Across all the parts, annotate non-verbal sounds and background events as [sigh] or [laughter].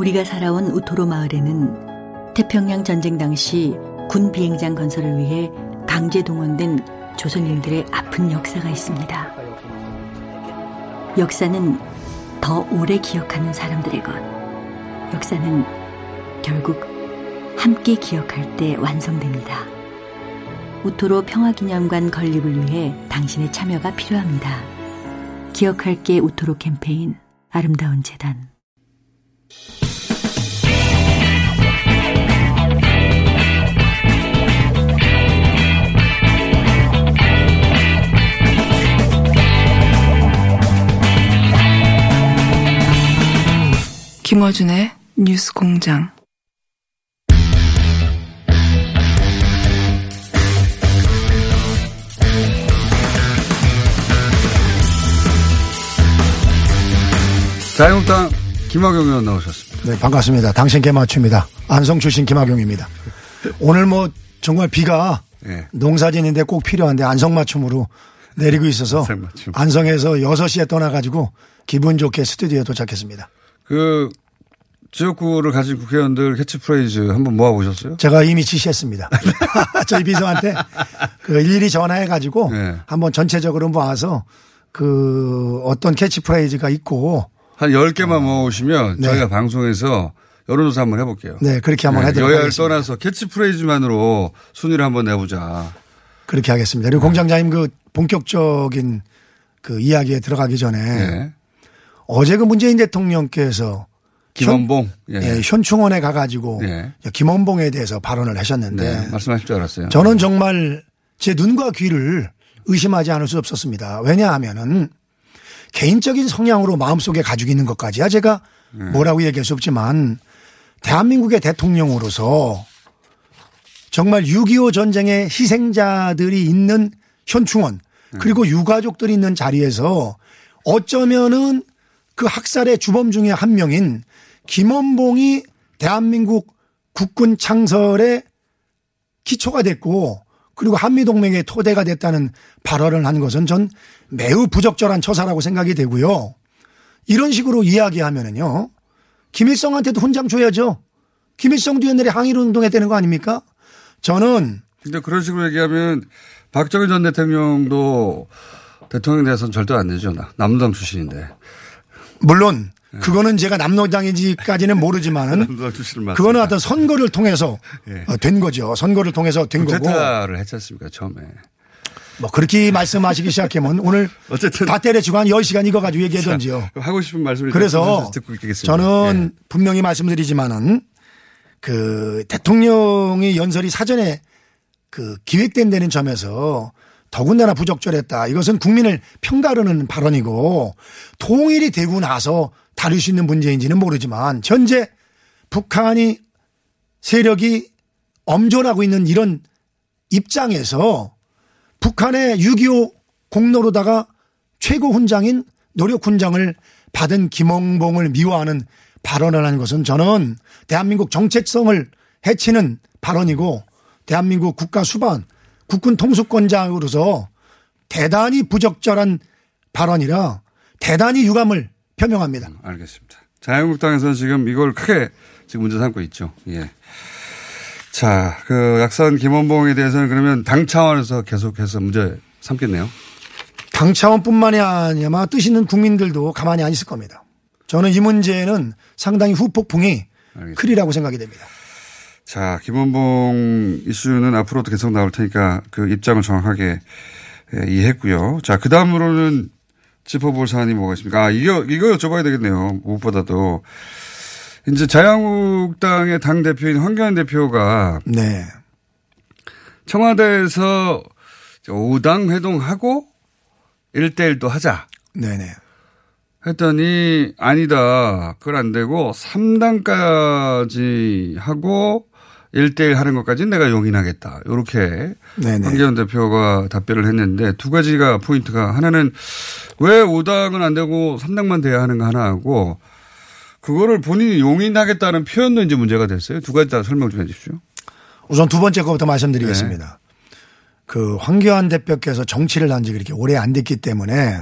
우리가 살아온 우토로 마을에는 태평양 전쟁 당시 군 비행장 건설을 위해 강제 동원된 조선인들의 아픈 역사가 있습니다. 역사는 더 오래 기억하는 사람들의 것. 역사는 결국 함께 기억할 때 완성됩니다. 우토로 평화기념관 건립을 위해 당신의 참여가 필요합니다. 기억할게 우토로 캠페인 아름다운 재단 김어준의 뉴스 공장. 자유한국당 김학용 의원 나오셨습니다. 네, 반갑습니다. 당신께 맞춤입니다. 안성 출신 김학용입니다. 오늘 뭐 정말 비가 예. 농사철인데 꼭 필요한데 안성 맞춤으로 내리고 있어서 안성 맞춤. 안성에서 6시에 떠나가지고 기분 좋게 스튜디오에 도착했습니다. 그 지역구를 가진 국회의원들 캐치프레이즈 한번 모아보셨어요? 제가 이미 지시했습니다. [laughs] [laughs] 저희 비서한테 그 일일이 전화해가지고 네. 한번 전체적으로 모아서 그 어떤 캐치프레이즈가 있고 한 10개만 모으시면 네. 저희가 방송에서 여론조사 한번 해볼게요. 네, 그렇게 한번 해드리도록 여야를 하겠습니다. 떠나서 캐치프레이즈만으로 순위를 한번 내보자. 그렇게 하겠습니다. 네. 그리고 공장장님 그 본격적인 그 이야기에 들어가기 전에 네. 어제 그 문재인 대통령께서 김원봉. 현, 예. 예, 현충원에 가가지고 네. 김원봉에 대해서 발언을 하셨는데 네. 말씀하실 줄 알았어요. 저는 정말 제 눈과 귀를 의심하지 않을 수 없었습니다. 왜냐하면은 개인적인 성향으로 마음속에 가지고 있는 것까지야 제가 네. 뭐라고 얘기할 수 없지만 대한민국의 대통령으로서 정말 6.25 전쟁의 희생자들이 있는 현충원 그리고 유가족들이 있는 자리에서 어쩌면은 그 학살의 주범 중에 한 명인 김원봉이 대한민국 국군 창설의 기초가 됐고 그리고 한미동맹의 토대가 됐다는 발언을 한 것은 전 매우 부적절한 처사라고 생각이 되고요. 이런 식으로 이야기하면은요. 김일성한테도 훈장 줘야죠. 김일성도 옛날에 항일 운동에 되는 거 아닙니까? 저는 근데 그런 식으로 얘기하면 박정희 전 대통령도 대통령 대선 절대 안 되죠. 나- 남당 출신인데. 물론 네. 그거는 제가 남로당인지까지는 모르지만은. [laughs] 그거는 어떤 선거를 통해서 예. 어, 된 거죠. 선거를 통해서 된 거고. 쿠데타를 했지 않습니까, 처음에. 뭐 그렇게 말씀하시기 시작하면 오늘 [laughs] 어쨌든. 다 때려치고 한 10시간 이거 가지고 얘기하던지요. 하고 싶은 말씀을 그래서 듣고 있겠습니다. 저는 예. 분명히 말씀드리지만은 그 대통령의 연설이 사전에 그 기획된 데는 점에서 더군다나 부적절했다. 이것은 국민을 평가르는 발언이고 통일이 되고 나서 다룰 수 있는 문제인지는 모르지만 현재 북한이 세력이 엄존하고 있는 이런 입장에서 북한의 6.25 공로로다가 최고 훈장인 노력 훈장을 받은 김원봉을 미워하는 발언을 한 것은 저는 대한민국 정체성을 해치는 발언이고 대한민국 국가 수반 국군 통수권자로서 대단히 부적절한 발언이라 대단히 유감을 표명합니다. 알겠습니다. 자유한국당에서는 지금 이걸 크게 지금 문제 삼고 있죠. 예. 자, 그 약산 김원봉에 대해서는 그러면 당 차원에서 계속해서 문제 삼겠네요. 당 차원뿐만이 아니라 뜻 있는 국민들도 가만히 안 있을 겁니다. 저는 이 문제는 상당히 후폭풍이 알겠습니다. 크리라고 생각이 됩니다. 자, 김원봉 이슈는 앞으로도 계속 나올 테니까 그 입장을 정확하게 예, 이해했고요. 자, 그 다음으로는 짚어볼 사안이 뭐가 있습니까? 아, 이거, 이거 여쭤봐야 되겠네요. 무엇보다도. 이제 자유한국당의 당대표인 황교안 대표가 네. 청와대에서 5당 회동하고 1대1도 하자. 네네. 했더니 아니다. 그건 안 되고 3당까지 하고 1대1 하는 것까지는 내가 용인하겠다. 이렇게 네네. 황교안 대표가 답변을 했는데 두 가지가 포인트가 하나는 왜 5당은 안 되고 3당만 돼야 하는가 하나 하고 그거를 본인이 용인하겠다는 표현도 이제 문제가 됐어요. 두 가지 다 설명 좀 해 주십시오. 우선 두 번째 거부터 말씀드리겠습니다. 그 황교안 대표께서 정치를 한 지 그렇게 오래 안 됐기 때문에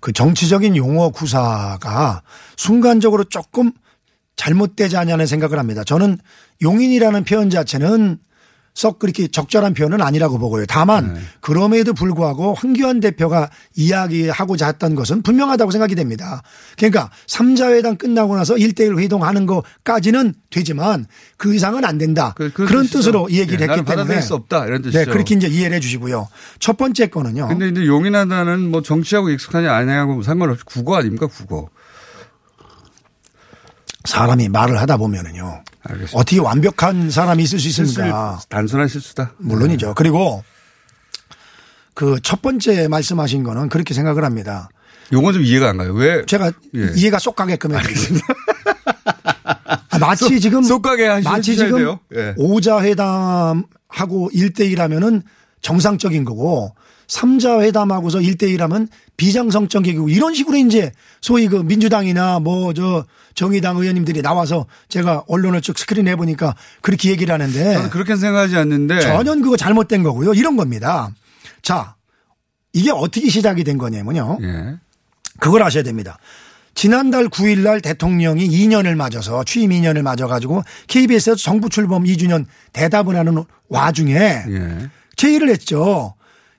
그 정치적인 용어 구사가 순간적으로 조금 잘못되지 않냐는 생각을 합니다. 저는 용인이라는 표현 자체는 썩 그렇게 적절한 표현은 아니라고 보고요. 다만 그럼에도 불구하고 황교안 대표가 이야기하고자 했던 것은 분명하다고 생각이 됩니다. 그러니까 3자회담 끝나고 나서 1대1 회동하는 것까지는 되지만 그 이상은 안 된다. 그- 그, 그 런. 뜻으로 이 얘기를 예, 나는 했기 때문에 받아들일 수 없다 이런 뜻이죠. 네, 그렇게 이제 이해를 해 주시고요. 첫 번째 거는요. 근데 이제 용인하다는 뭐 정치하고 익숙하냐 아니냐고 상관없이 국어 아닙니까 국어. 사람이 말을 하다 보면은요. 알겠습니다. 어떻게 완벽한 사람이 있을 수 있습니까? 단순한 실수다. 물론이죠. 그리고 그 첫 번째 말씀하신 거는 그렇게 생각을 합니다. 요건 좀 이해가 안 가요. 왜? 제가 예. 이해가 쏙 가게끔 해드리겠습니다. 아, 마치 지금 쏙 가게 하시- 마치 지금. 예. 오자 회담하고 1대1 하면은 정상적인 거고 3자 회담하고서 1대1 하면 비정상적이고 이런 식으로 이제 소위 그 민주당이나 뭐 저 정의당 의원님들이 나와서 제가 언론을 쭉 스크린 해 보니까 그렇게 얘기를 하는데 저는 그렇게 생각하지 않는데 전혀 그거 잘못된 거고요. 이런 겁니다. 자, 이게 어떻게 시작이 된 거냐면요. 예. 그걸 아셔야 됩니다. 지난달 9일 날 대통령이 2년을 맞아서 취임 2년을 맞아 가지고 KBS에서 정부 출범 2주년 대답을 하는 와중에 예. 제의를 했죠.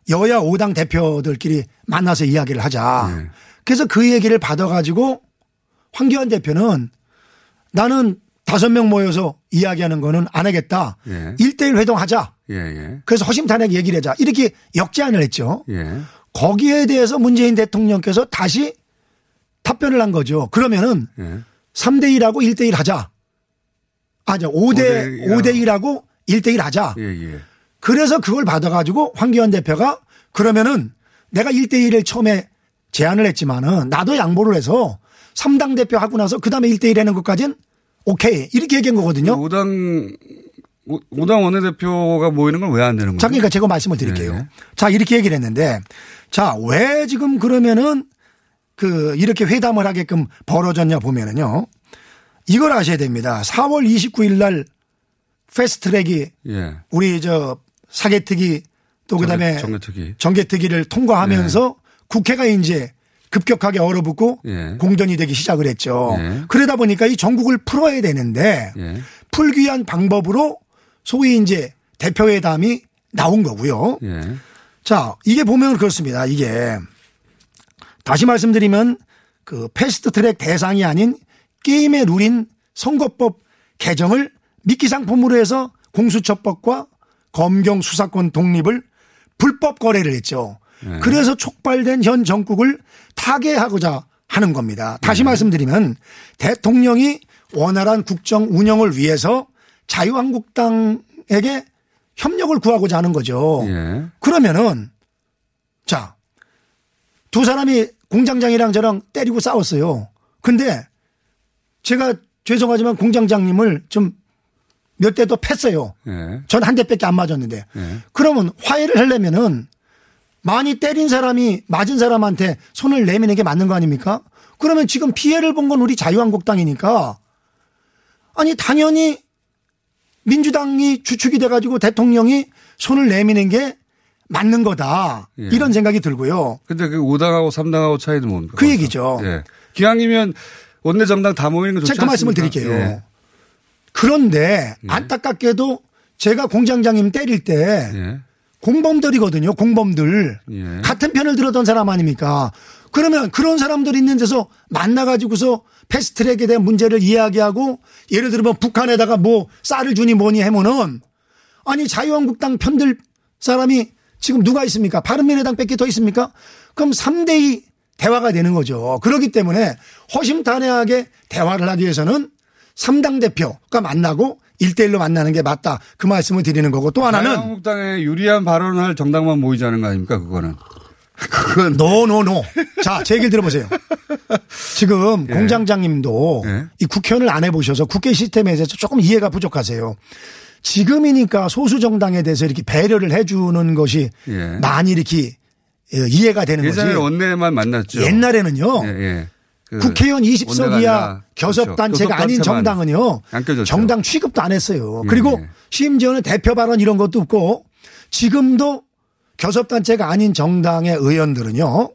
여야 5당 대표들끼리 만나서 이야기를 하자. 네. 그래서 그 얘기를 받아가지고 황교안 대표는 나는 다섯 명 모여서 이야기하는 거는 안 하겠다. 예. 1대1 회동하자. 예. 예. 그래서 허심탄회하게 얘기를 하자. 이렇게 역제안을 했죠. 예. 거기에 대해서 문재인 대통령께서 다시 답변을 한 거죠. 그러면은 예. 3대 1하고 1대 1 하자. 아죠. 5대 5대 5대 1하고 1대 1 하자. 예. 예. 그래서 그걸 받아가지고 황교안 대표가 그러면은 내가 1대 1을 처음에 제안을 했지만은 나도 양보를 해서 3당 대표 하고 나서 그 다음에 1대 1 하는 것까지는 오케이. 이렇게 얘기한 거거든요. 5당 5당 원내대표가 모이는 건 왜 안 되는 자, 거죠? 그러니까 제가 말씀을 드릴게요. 네. 자, 이렇게 얘기를 했는데 자, 왜 지금 그러면은 그 이렇게 회담을 하게끔 벌어졌냐 보면은요. 이걸 아셔야 됩니다. 4월 29일 날 패스트 트랙이 예. 우리 저 사개특위 또 그다음에 정개특위. 정개특위를 통과하면서 국회가 이제 급격하게 얼어붙고 예. 공전이 되기 시작을 했죠. 예. 그러다 보니까 이 전국을 풀어야 되는데 예. 풀기 위한 방법으로 소위 이제 대표회담이 나온 거고요. 예. 자, 이게 보면 그렇습니다. 이게 다시 말씀드리면 그 패스트 트랙 대상이 아닌 게임의 룰인 선거법 개정을 미끼 상품으로 해서 공수처법과 검경 수사권 독립을 불법 거래를 했죠. 그래서 촉발된 현 정국을 타개하고자 하는 겁니다. 다시 말씀드리면 대통령이 원활한 국정 운영을 위해서 자유한국당에게 협력을 구하고자 하는 거죠. 예. 그러면은 자, 두 사람이 공장장이랑 저랑 때리고 싸웠어요. 근데 제가 죄송하지만 공장장님을 좀 몇대더 팼어요. 예. 전한 대밖에 안 맞았는데. 예. 그러면 화해를 하려면은 많이 때린 사람이 맞은 사람한테 손을 내미는 게 맞는 거 아닙니까? 그러면 지금 피해를 본 건 우리 자유한국당이니까 아니 당연히 민주당이 주축이 돼가지고 대통령이 손을 내미는 게 맞는 거다 예. 이런 생각이 들고요. 근데 그 5당하고 3당하고 차이는 뭡니까? 그 얘기죠. 예. 기왕이면 원내 정당 다 모이는 거 좋지 제가 그 말씀을? 드릴게요. 예. 그런데 안타깝게도 제가 공장장님 때릴 때 예. 공범들이거든요. 공범들. 예. 같은 편을 들었던 사람 아닙니까? 그러면 그런 사람들 있는 데서 만나가지고서 패스트트랙에 대한 문제를 이야기하고 예를 뭐 북한에다가 뭐 쌀을 주니 뭐니 하면은 아니 자유한국당 편들 사람이 지금 누가 있습니까? 바른미래당 뺏기 더 있습니까? 그럼 3대2 대화가 되는 거죠. 그렇기 때문에 허심탄회하게 대화를 하기 위해서는 3당 대표가 만나고 1대1로 만나는 게 맞다. 그 말씀을 드리는 거고 또 하나는 자유한국당에 유리한 발언을 할 정당만 모이자는 거 아닙니까 그거는. [laughs] 그건 노노노. 자, 제 얘기를 들어보세요. 지금 예. 공장장님도 예. 이 국회의원을 안 해보셔서 국회 시스템에 대해서 조금 이해가 부족하세요. 지금이니까 소수 정당에 대해서 이렇게 배려를 해주는 것이 예. 많이 이렇게 예, 이해가 되는 거지. 예전에 원내만 만났죠. 옛날에는요. 그 국회의원 20석 원내가 이하 교섭단체가 그렇죠. 아닌 정당은요. 정당 취급도 안 했어요. 예, 그리고 예. 심지어는 대표 발언 이런 것도 없고 지금도 교섭단체가 아닌 정당의 의원들은요.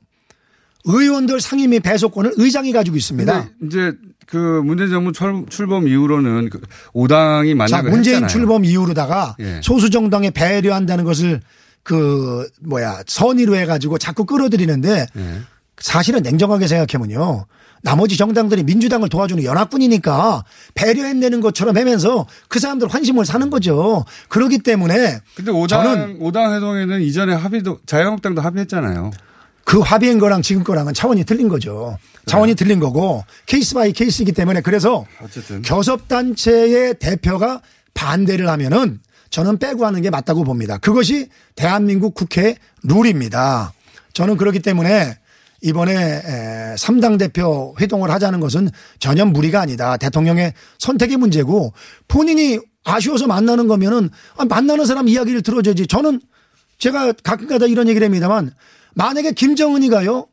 의원들 상임위 배속권을 의장이 가지고 있습니다. 이제 그 문재인 정부 출- 출범 이후로는 그 5당이 자, 만나고 문재인 했잖아요. 출범 이후로다가 예. 소수 정당에 배려한다는 것을 그 뭐야 선의로 해가지고 자꾸 끌어들이는데 예. 사실은 냉정하게 생각하면요. 나머지 정당들이 민주당을 도와주는 연합군이니까 배려해내는 것처럼 하면서 그 사람들 환심을 사는 거죠. 그렇기 때문에 근데 5당, 저는 5당 회동에는 이전에 합의도 자유한국당도 합의했잖아요. 그 합의한 거랑 지금 거랑은 차원이 틀린 거죠. 차원이 틀린 거고 case by case이기 때문에 그래서 어쨌든. 교섭단체의 대표가 반대를 하면은 저는 빼고 하는 게 맞다고 봅니다. 그것이 대한민국 국회 룰입니다. 저는 그렇기 때문에 이번에 3당 대표 회동을 하자는 것은 전혀 무리가 아니다. 대통령의 선택의 문제고 본인이 아쉬워서 만나는 거면은 아, 만나는 사람 이야기를 들어줘야지. 저는 제가 가끔가다 이런 얘기를 합니다만 만약에 김정은이 가요.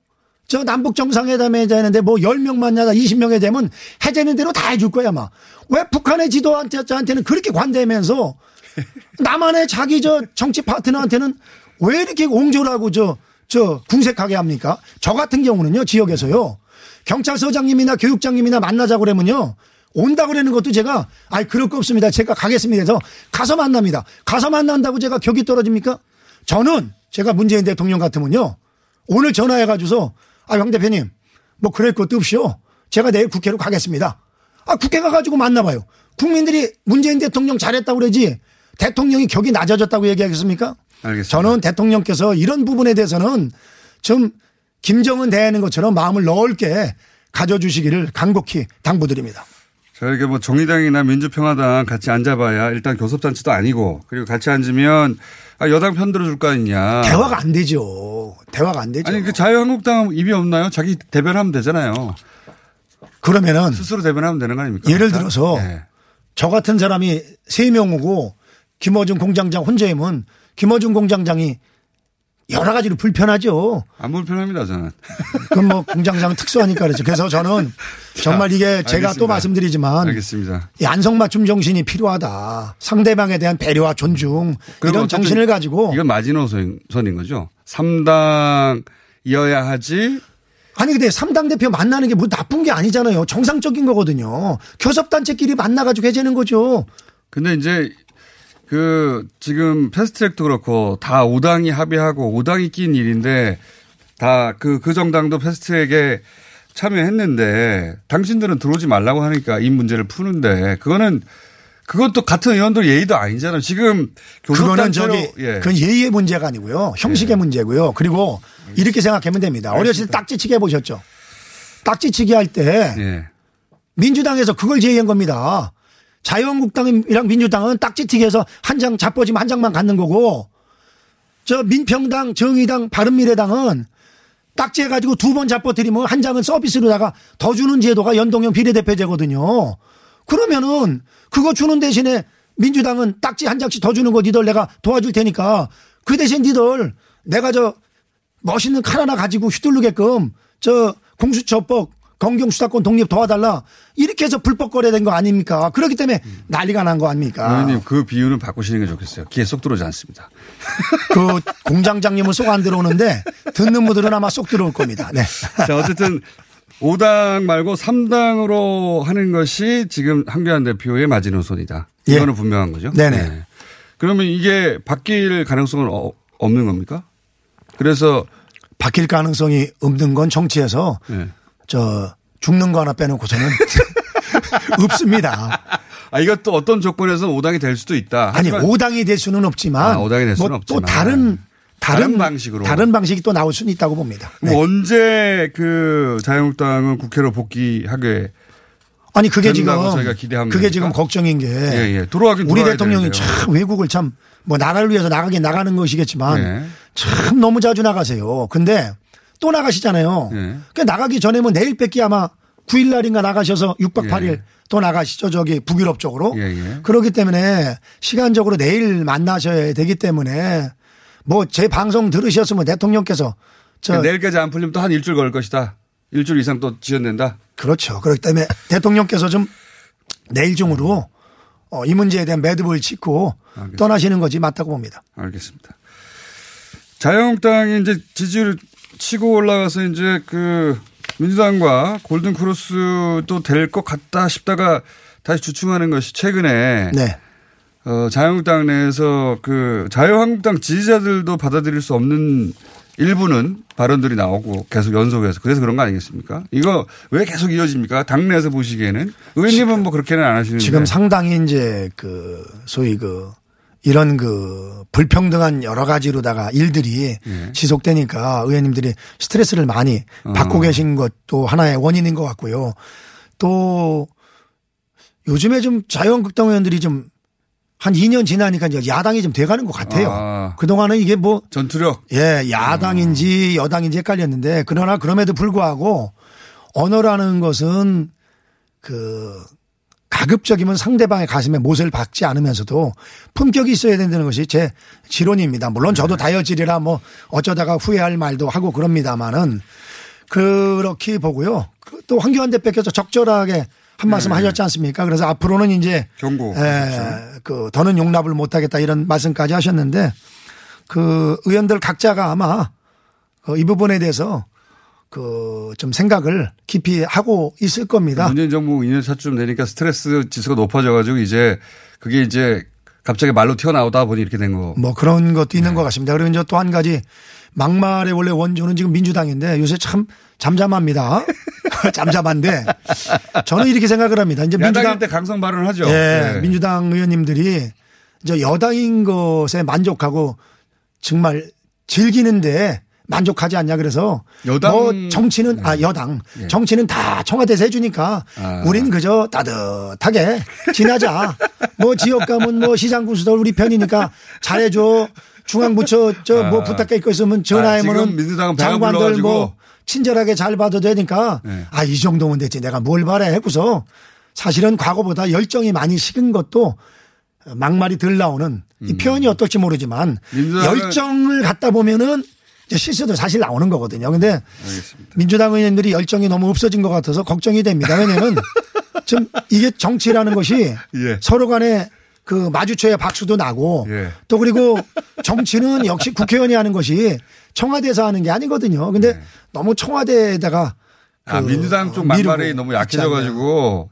저 남북 정상회담에 하는데 뭐 10명 만나다 20명에 되면 해제는 대로 다 해줄 거야 아마. 왜 북한의 지도자한테는 그렇게 관대하면서 [laughs] 남한의 자기 저 정치 파트너한테는 왜 이렇게 옹졸 하고 저, 저 궁색하게 합니까? 저 같은 경우는요, 지역에서요. 경찰서장님이나 교육장님이나 만나자고 그러면요. 온다 그러는 것도 제가 아이 그럴 거 없습니다. 제가 가겠습니다. 해서 가서 만납니다. 가서 만난다고 제가 격이 떨어집니까? 저는 제가 문재인 대통령 같으면요. 오늘 전화해 가지고서 아, 황 대표님 뭐 그럴 것도 없이요. 제가 내일 국회로 가겠습니다. 아, 국회 가가지고 만나봐요. 국민들이 문재인 대통령 잘했다고 그러지 대통령이 격이 낮아졌다고 얘기하겠습니까? 알겠습니다. 저는 대통령께서 이런 부분에 대해서는 좀 김정은 대하는 것처럼 마음을 넓게 가져주시기를 간곡히 당부드립니다. 저에게 뭐 정의당이나 민주평화당 같이 앉아봐야 일단 교섭단체도 아니고 그리고 같이 앉으면 아, 여당 편 들어줄 거 아니냐. 대화가 안 되죠. 대화가 안 되죠. 아니 그 자유한국당 입이 없나요? 자기 대변하면 되잖아요. 그러면은 스스로 대변하면 되는 거 아닙니까? 예를 일단? 들어서 네. 저 같은 사람이 세명 오고 김어준 공장장 혼자이면 김어준 공장장이 여러 가지로 불편하죠. 안 불편합니다 저는. 그건 뭐 공장장은 특수하니까 그렇죠. 그래서 저는 [laughs] 정말 이게 제가 또. 말씀드리지만 알겠습니다. 이 안성맞춤 정신이 필요하다. 상대방에 대한 배려와 존중 그럼 이런 정신을 가지고 이건 마지노선인 거죠. 3당이어야 하지. 아니 근데 3당 대표 만나는 게 뭐 나쁜 게 아니잖아요. 정상적인 거거든요. 교섭단체끼리 만나가지고 해제는 거죠. 근데 이제 그 지금 패스트트랙도 그렇고 다 5당이 합의하고 5당이 낀 일인데 다그그 정당도 패스트트랙에 참여했는데 당신들은 들어오지 말라고 하니까 이 문제를 푸는데 그거는 그것도 같은 의원들 예의도 아니잖아요. 지금 그거는 저기 예. 그건 예의의 문제가 아니고요. 형식의 문제고요. 그리고 이렇게 생각하면 됩니다. 어렸을 때 딱지치기 해보셨죠? 딱지치기 할때 예. 민주당에서 그걸 제의한 겁니다. 자유한국당이랑 민주당은 딱지튀기해서 한 장 자빠지면 한 장만 갖는 거고 저 민평당, 정의당, 바른미래당은 딱지 해가지고 두 번 잡아뜨리면 한 장은 서비스로다가 더 주는 제도가 연동형 비례대표제거든요. 그러면은 그거 주는 대신에 민주당은 딱지 한 장씩 더 주는 거 니들 내가 도와줄 테니까 그 대신 니들 내가 저 멋있는 칼 하나 가지고 휘둘르게끔 저 공수처법 검경 수사권 독립 도와달라 이렇게 해서 불법 거래된 거 아닙니까? 그렇기 때문에 난리가 난 거 아닙니까? 의원님 그 비유는 바꾸시는 게 좋겠어요. 귀에 쏙 들어오지 않습니다. 그 공장장님은 쏙 안 들어오는데 듣는 분들은 아마 쏙 들어올 겁니다. 네. 자, 어쨌든 5당 말고 3당으로 하는 것이 지금 한교안 대표의 마지노선이다. 예. 이거는 분명한 거죠. 네네. 그러면 이게 바뀔 가능성은 어- 없는 겁니까? 그래서 바뀔 가능성이 없는 건 정치에서 네. 저 죽는 거 하나 빼놓고서는 [laughs] [laughs] 없습니다. 아, 이것도 어떤 조건에서 5당이 될 수도 있다. 아니 5당이 될 수는 없지만 아, 5당이 될 수는 뭐또 없지만. 다른 다른 다른 방식으로. 다른 방식이 또 나올 수는 있다고 봅니다. 네. 그럼 언제 그 자유한국당은 국회로 복귀하게 아니 그게 지금 저희가 기대하면 그게? 지금 걱정인 게 예, 예. 돌아가긴 우리 대통령이 되는데요. 참 외국을 참 뭐 나라를 위해서 나가긴 나가는 것이겠지만 예. 참 너무 자주 나가세요. 근데 또 나가시잖아요. 예. 그 나가기 전에 뭐 내일 뺏기 아마 9일 날인가 나가셔서 6박 예. 8일 또 나가시죠. 저기 북유럽 쪽으로. 예, 예. 그렇기 때문에 시간적으로 내일 만나셔야 되기 때문에 뭐 제 방송 들으셨으면 대통령께서 저 그러니까 내일까지 안 풀리면 또 한 일주일 걸릴 것이다. 일주일 이상 또 지연된다. 그렇죠. 그렇기 때문에 대통령께서 좀 내일 중으로 어, 이 문제에 대한 매듭을 짓고 알겠습니다. 떠나시는 것이 맞다고 봅니다. 알겠습니다. 자유한국당이 이제 지지율 치고 올라가서 이제 그 민주당과 골든 크로스도 될 것 같다 싶다가 다시 주춤하는 것이 최근에 네. 어, 자유한국당 내에서 그 자유한국당 지지자들도 받아들일 수 없는 일부는 발언들이 나오고 계속 연속해서 그래서 그런 거 아니겠습니까? 이거 왜 계속 이어집니까? 당내에서 보시기에는 의원님은 뭐 그렇게는 안 하시는데 지금 상당히 이제 그 소위 그 이런 그 불평등한 여러 가지로다가 일들이 예. 지속되니까 의원님들이 스트레스를 많이 받고 어. 계신 것도 하나의 원인인 것 같고요. 또 요즘에 좀 자유한국당 의원들이 좀 한 2년 지나니까 이제 야당이 좀 돼가는 것 같아요. 아. 그동안은 이게 뭐 전투력 예, 야당인지 여당인지 헷갈렸는데 그러나 그럼에도 불구하고 언어라는 것은 그 가급적이면 상대방의 가슴에 못을 박지 않으면서도 품격이 있어야 된다는 것이 제 지론입니다. 물론 저도 다혈질이라 뭐 어쩌다가 후회할 말도 하고 그럽니다만은 그렇게 보고요. 그또 황교안 대표께서 적절하게 한 말씀 하셨지 않습니까? 그래서 앞으로는 이제 경고. 에, 그 더는 용납을 못하겠다 이런 말씀까지 하셨는데 그 의원들 각자가 아마 어, 이 부분에 대해서 그 좀 생각을 깊이 하고 있을 겁니다. 문재인 정부 2년 차쯤 되니까 스트레스 지수가 높아져 가지고 이제 그게 이제 갑자기 말로 튀어나오다 보니 이렇게 된 거. 뭐 그런 것도 네. 있는 것 같습니다. 그리고 이제 또 한 가지 막말의 원래 원조는 지금 민주당인데 요새 참 잠잠합니다. [laughs] 잠잠한데 저는 이렇게 생각을 합니다. 이제 민주당 때 강성 발언을 하죠. 예, 네. 민주당 의원님들이 이제 여당인 것에 만족하고 정말 즐기는데 만족하지 않냐 그래서 여당- 네. 뭐 정치는 아 여당 정치는 다 청와대에서 해주니까 아. 우린 그저 따뜻하게 지나자 뭐 지역 가면 뭐 시장 군수들 우리 편이니까 잘해줘 중앙부처 저뭐 아. 부탁할 거 있으면 아, 전화하면은 민주당은 배가 장관들. 뭐 친절하게 잘 봐도 되니까 네. 아이 정도면 됐지 내가 뭘 바래 했고서 사실은 과거보다 열정이 많이 식은 것도 막말이 덜 나오는 이 표현이 어떨지 모르지만 음. 열정을 갖다 보면은 실수도 사실 나오는 거거든요. 근데 민주당 의원들이 열정이 너무 없어진 것 같아서 걱정이 됩니다. 왜냐하면 좀 [laughs] 이게 정치라는 것이 예. 서로 간에 그 마주쳐야 박수도 나고 예. 또 그리고 정치는 역시 국회의원이 하는 것이 청와대에서 하는 게 아니거든요. 근데 너무 청와대에다가 아, 그 민주당 쪽 미루고 막말이 너무 있지 약해져 가지고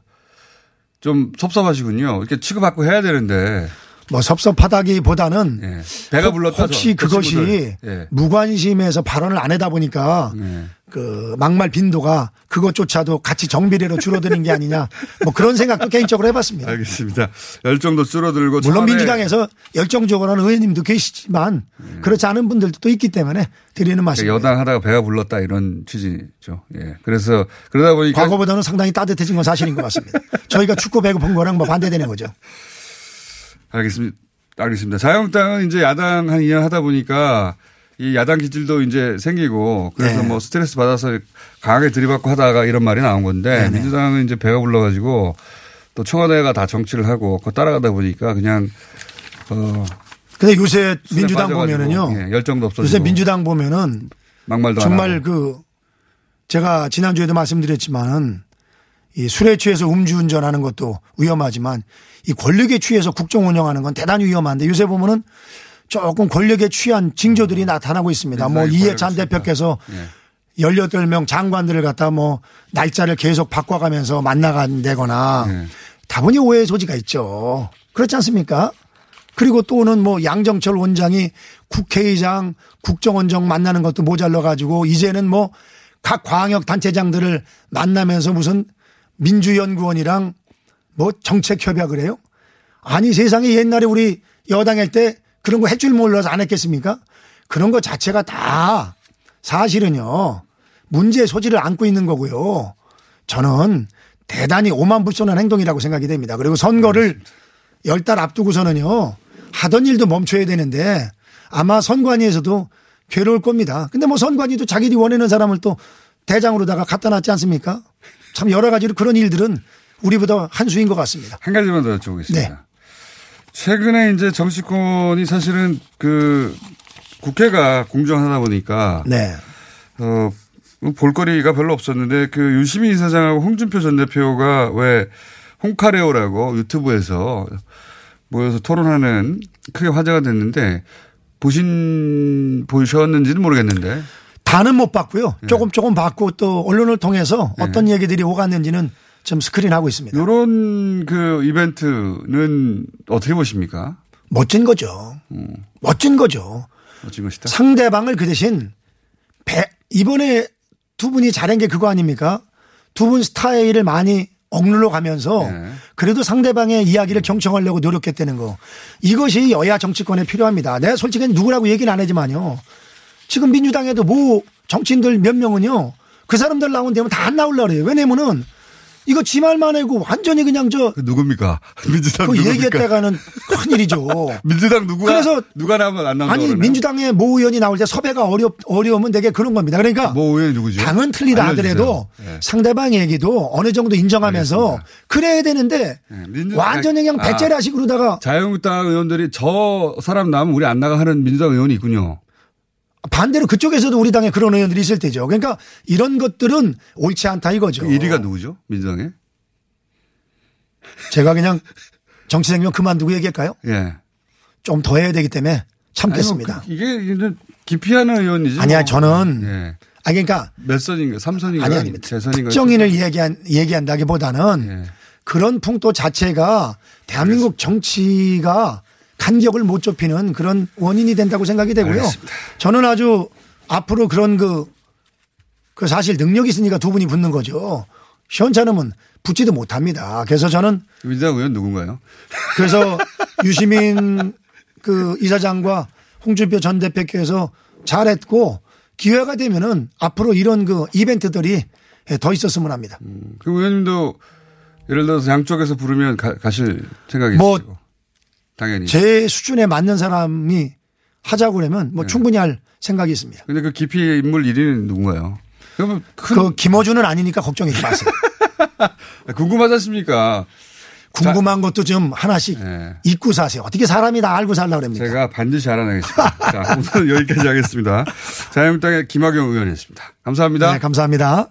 좀 섭섭하시군요. 이렇게 취급받고 해야 되는데. 뭐 섭섭하다기보다는 예. 배가 불렀다. 혹시 저- 저 그것이. 예. 무관심에서 발언을 안 하다 보니까 예. 그 막말 빈도가 그것조차도 같이 정비례로 줄어드는 게 아니냐 뭐 그런 생각도 개인적으로 해봤습니다. 알겠습니다. 열정도 줄어들고. 물론 민주당에서 열정적으로 하는 의원님도 계시지만 그렇지 않은 분들도 또 있기 때문에 드리는 그러니까 말씀입니다. 여당 하다가 배가 불렀다 이런 취지죠. 예. 그래서 그러다 보니까 과거보다는 상당히 따뜻해진 건 사실인 것 같습니다. [laughs] 저희가 축구 배고픈 거랑 뭐 반대되는 거죠. 알겠습니다. 알겠습니다. 자유한국당은 이제 야당 한 2년 하다 보니까 이 야당 기질도 이제 생기고 그래서 네. 뭐 스트레스 받아서 강하게 들이받고 하다가 이런 말이 나온 건데 네네. 민주당은 이제 배가 불러가지고 또 청와대가 다 정치를 하고 그거 따라가다 보니까 그냥 어 근데 요새 민주당 보면은요. 예, 열정도 없어지고 요새 민주당 보면은 막말도 안 정말. 그 제가 지난주에도 말씀드렸지만은 이 술에 취해서 음주운전하는 것도 위험하지만 이 권력에 취해서 국정 운영하는 건 대단히 위험한데 요새 보면은 조금 권력에 취한 징조들이 나타나고 있습니다. 뭐 민주당이 이해찬 대표께서 예. 18명 장관들을 갖다 뭐 날짜를 계속 바꿔가면서 만나간다거나 예. 다분히 오해의 소지가 있죠. 그렇지 않습니까? 그리고 또는 뭐 양정철 원장이 국회의장, 국정원장 만나는 것도 모자라 가지고 이제는 뭐 각 광역 단체장들을 만나면서 무슨 민주연구원이랑 뭐 정책 협약을 해요? 아니 세상에 옛날에 우리 여당할 때 그런 거 할 줄 몰라서 안 했겠습니까? 그런 거 자체가 다 사실은요 문제의 소지를 안고 있는 거고요. 저는 대단히 오만불손한 행동이라고 생각이 됩니다. 그리고 선거를 열 달 앞두고서는요 하던 일도 멈춰야 되는데 아마 선관위에서도 괴로울 겁니다. 근데 뭐 선관위도 자기들이 원하는 사람을 또 대장으로다가 갖다 놨지 않습니까? 참 여러 가지로 그런 일들은 우리보다 한 수인 것 같습니다. 한 가지만 더 여쭤보겠습니다. 네. 최근에 이제 정치권이 사실은 그 국회가 공정하다 보니까 네. 어, 볼거리가 별로 없었는데 그 유시민 이사장하고 홍준표 전 대표가 왜 홍카레오라고 유튜브에서 모여서 토론하는 크게 화제가 됐는데 보신 보셨는지는 모르겠는데 다는 못 봤고요. 네. 조금 조금 봤고 또 언론을 통해서 어떤 얘기들이 오갔는지는 좀 스크린하고 있습니다. 이런 그 이벤트는 어떻게 보십니까? 멋진 거죠. 음. 멋진 거죠. 멋진 것이다. 상대방을 그 대신 배- 이번에 두 분이 잘한 게 그거 아닙니까? 두 분 스타일을 많이 억눌러 가면서 네. 그래도 상대방의 이야기를 경청하려고 노력했다는 거. 이것이 여야 정치권에 필요합니다. 내가 솔직히 누구라고 얘기는 안 하지만요. 지금 민주당에도 뭐 정치인들 몇 명은요. 그 사람들 나온 데면 다 안 나오려고 그래요. 왜냐면은 이거 지 말만 하고 완전히 그냥 저 그 누굽니까? [laughs] 민주당 그 누굽니까? 얘기했다가는 큰일이죠. [laughs] 민주당 누구가 그래서 누가 나오면 안 나온다고 아니 그러나요? 민주당의 모 의원이 나올 때 섭외가 어려 어려우면 되게 그런 겁니다. 그러니까 모 의원이 누구죠? 당은 틀리다 알려주세요. 하더라도 네. 상대방 얘기도 어느 정도 인정하면서 알겠습니다. 그래야 되는데 네, 완전히 그냥 아. 배째라식으로다가 자유한국당 의원들이 저 사람 나오면 우리 안 나가 하는 민주당 의원이 있군요. 반대로 그쪽에서도 우리 당에 그런 의원들이 있을 테죠. 그러니까 이런 것들은 옳지 않다 이거죠. 그 1위가 누구죠? 민주당에? 제가 그냥 정치 생명 그만두고 얘기할까요? 예. 좀 더 해야 되기 때문에 참겠습니다. 아니, 뭐 그- 이게 이제 기피하는 의원이지. 아니야 뭐. 저는 예. 아 그러니까 몇 선인가? 3선인가? 아니 아닙니다. 재선인가? 특정인을 얘기한 얘기한다기 보다는 예. 그런 풍토 자체가 대한민국 정치가 간격을 못 좁히는 그런 원인이 된다고 생각이 되고요. 알겠습니다. 저는 아주 앞으로 그런 그, 그 사실 능력이 있으니까 두 분이 붙는 거죠. 시원찮으면 붙지도 못합니다. 그래서 저는 민주당 의원 누군가요? [laughs] 그래서 유시민 그 이사장과 홍준표 전 대표께서 잘했고 기회가 되면은 앞으로 이런 그 이벤트들이 더 있었으면 합니다. 그 의원님도 예를 들어서 양쪽에서 부르면 가, 가실 생각이 뭐 있으시고. 당연히. 제 수준에 맞는 사람이 하자고 그러면 네. 뭐 충분히 할 생각이 있습니다. 근데 그 기피 인물 1위는 누군가요? 그러면 큰 그 김어준은 아니니까 걱정하지 마세요. [laughs] 궁금하지 않습니까? 궁금한 것도 좀 하나씩 네. 잊고 사세요. 어떻게 사람이 다 알고 살라 그럽니까? 제가 반드시 알아내겠습니다. [laughs] 자, 오늘 여기까지 하겠습니다. 자유한국당의 김학용 의원이었습니다. 감사합니다. 네, 감사합니다.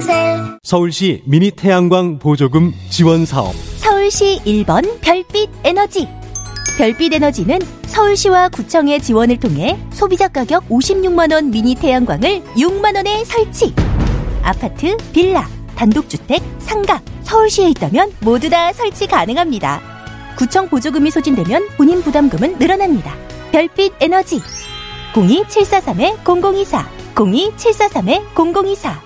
셀 서울시 미니 태양광 보조금 지원 사업. 서울시 1번 별빛 에너지. 별빛 에너지는 서울시와 구청의 지원을 통해 소비자 가격 56만 원 미니 태양광을 6만 원에 설치. 아파트, 빌라, 단독주택, 상가, 서울시에 있다면 모두 다 설치 가능합니다. 구청 보조금이 소진되면 본인 부담금은 늘어납니다. 별빛 에너지. 02743-0024, 02743-0024.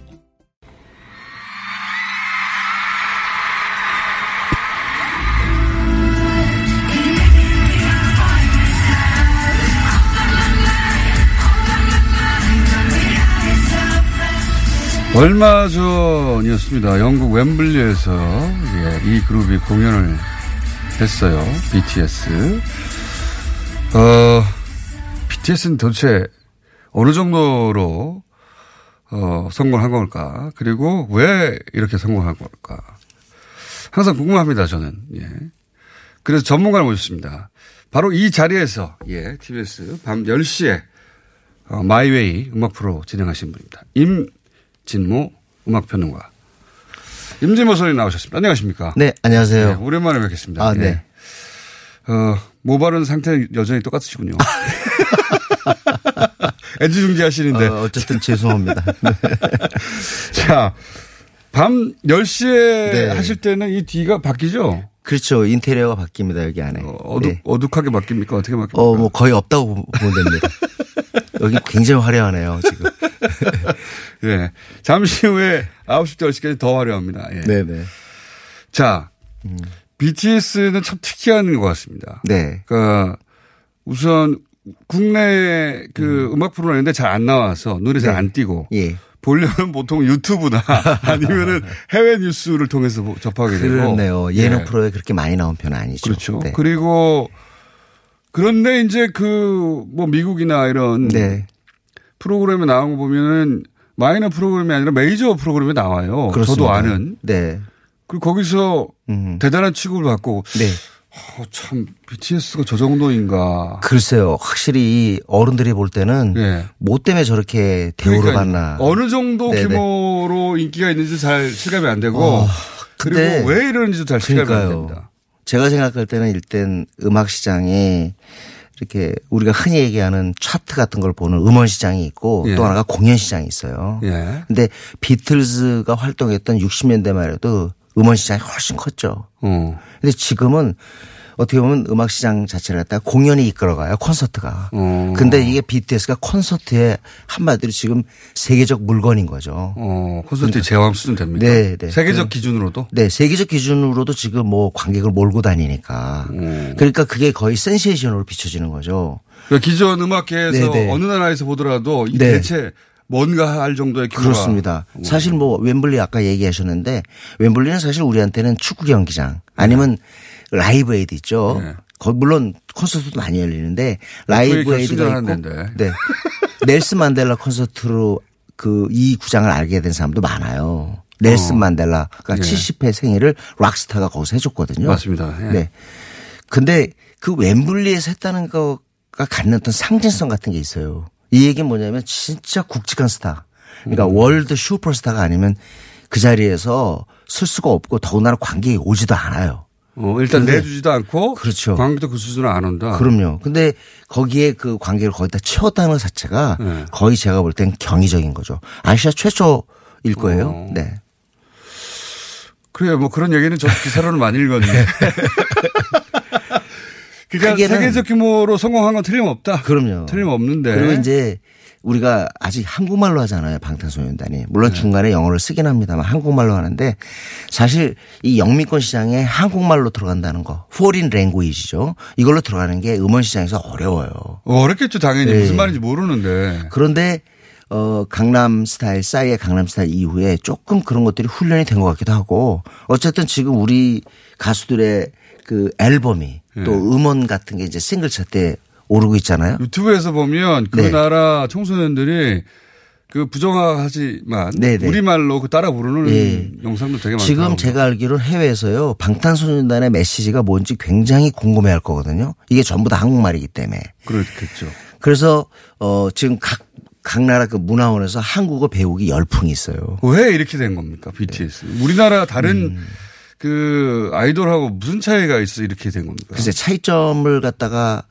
얼마 전이었습니다. 영국 웸블리에서 예, 이 그룹이 공연을 했어요. BTS. 어, BTS는 도대체 어느 정도로 어, 성공한 걸까? 그리고 왜 이렇게 성공한 걸까? 항상 궁금합니다, 저는. 예. 그래서 전문가를 모셨습니다. 바로 이 자리에서, 예, TBS 밤 10시에 어, 마이웨이 음악 프로 진행하신 분입니다. 임 진모 음악평론가. 임진모 선생님 나오셨습니다. 안녕하십니까? 네, 안녕하세요. 네, 오랜만에 뵙겠습니다. 아, 네. 예. 어, 모발은 상태 여전히 똑같으시군요. [laughs] 애지 중지 하시는데. 어, 어쨌든 죄송합니다. [laughs] 자, 밤 10시에 네. 하실 때는 이 뒤가 바뀌죠? 그렇죠. 인테리어가 바뀝니다, 여기 안에. 어둑, 네. 어둑하게 바뀝니까? 어떻게 바뀝니까? 어, 뭐 거의 없다고 보면 됩니다. 여기 굉장히 화려하네요, 지금. [laughs] 예. 잠시 후에 9시부터 10시까지 더 화려합니다. 예. 네네. 음. 자, BTS는 참 특이한 것 같습니다. 네. 그러니까 우선 국내 그 음. 악 프로그램 인데 잘 안 나와서 눈에 잘안 띄고 예. 보려면 보통 유튜브나 [laughs] 아니면은 해외 뉴스를 통해서 뭐 접하게 되고 그렇네요. 예능 예. 프로에 그렇게 많이 나온 편은 아니죠. 그렇죠. 네. 그리고 그런데 이제 그 뭐 미국이나 이런 네. 프로그램에 나온 거 보면은 마이너 프로그램이 아니라 메이저 프로그램에 나와요. 저도 그렇습니다. 아는. 네. 그리고 거기서 음. 대단한 취급을 받고 네. 어, 참 BTS가 저 정도인가. 글쎄요. 확실히 어른들이 볼 때는 예. 뭐 때문에 저렇게 대우를. 받나. 어느 정도 네네. 규모로 인기가 있는지 잘 실감이 안 되고 어, 그리고 왜 이러는지도 잘 실감이 안 그러니까요. 됩니다. 제가 생각할 때는 일단 음악 시장에 이렇게 우리가 흔히 얘기하는 차트 같은 걸 보는 음원 시장이 있고 예. 또 하나가 공연 시장이 있어요. 예. 근데 비틀즈가 활동했던 60년대만 해도 음원 시장이 훨씬 컸죠. 어. 근데 지금은 어떻게 보면 음악 시장 자체를 갖다가 공연이 이끌어가요. 콘서트가. 어. 근데 이게 BTS가 콘서트에 한마디로 지금 세계적 물건인 거죠. 어, 콘서트 제왕 수준 됩니까? 네, 네. 세계적 그- 기준으로도? 네, 세계적 기준으로도 지금 뭐 관객을 몰고 다니니까. 그러니까 그게 거의 센세이션으로 비춰지는 거죠. 그러니까 기존 음악계에서 네, 네. 어느 나라에서 보더라도 이 네. 대체 뭔가 할 정도의 규모가 그렇습니다. 사실 뭐 웸블리 아까 얘기하셨는데 웸블리는 사실 우리한테는 축구 경기장 아니면 라이브 에이드 있죠. 네. 물론 콘서트도 많이 열리는데 라이브 에이 에이드가 있고 네. [laughs] 넬슨 만델라 콘서트로 그 이 구장을 알게 된 사람도 많아요. 넬슨 어. 만델라가 예. 70회 생일을 락스타가 거기서 해줬거든요. 맞습니다. 예. 네. 근데 그 웸블리에서 했다는 거가 갖는 어떤 상징성 같은 게 있어요. 이 얘기는 뭐냐면 진짜 굵직한 스타. 그러니까 음. 월드 슈퍼스타가 아니면 그 자리에서 쓸 수가 없고 더군다나 관객이 오지도 않아요. 어, 일단 내주지도 않고 그렇죠. 관객도 그 수준을 안 온다. 그럼요. 근데 거기에 그 관객을 거기다 채웠다는 것 자체가 네. 거의 제가 볼 땐 경이적인 거죠. 아시아 최초일 거예요. 어. 네. 그래요. 뭐 그런 얘기는 저 기사로는 많이 읽었는데. [laughs] 그러니까 크게는- 세계적 규모로 성공한 건 틀림없다. 그럼요. 틀림없는데. 그리고 이제 우리가 아직 한국말로 하잖아요. 방탄소년단이. 물론 중간에 영어를 쓰긴 합니다만 한국말로 하는데 사실 이 영미권 시장에 한국말로 들어간다는 거. foreign language죠. 이걸로 들어가는 게 음원 시장에서 어려워요. 어렵겠죠. 당연히. 네. 무슨 말인지 모르는데. 그런데 어 강남 스타일, 싸이의 강남 스타일 이후에 조금 그런 것들이 훈련이 된 것 같기도 하고 어쨌든 지금 우리 가수들의 그 앨범이 네. 또 음원 같은 게 이제 싱글 차트에 오르고 있잖아요. 유튜브에서 보면 그 네. 나라 청소년들이 그 부정하지만 네네. 우리말로 그 따라 부르는 예. 영상도 되게 많다. 지금 제가 알기로는 해외에서요 방탄소년단의 메시지가 뭔지 굉장히 궁금해할 거거든요. 이게 전부 다 한국말이기 때문에. 그렇겠죠. 그래서 어 지금 각, 각 나라 그 문화원에서 한국어 배우기 열풍이 있어요. 왜 이렇게 된 겁니까? BTS. 우리나라 다른 음. 그 아이돌하고 무슨 차이가 있어 이렇게 된 겁니까? 글쎄 차이점을 갖다가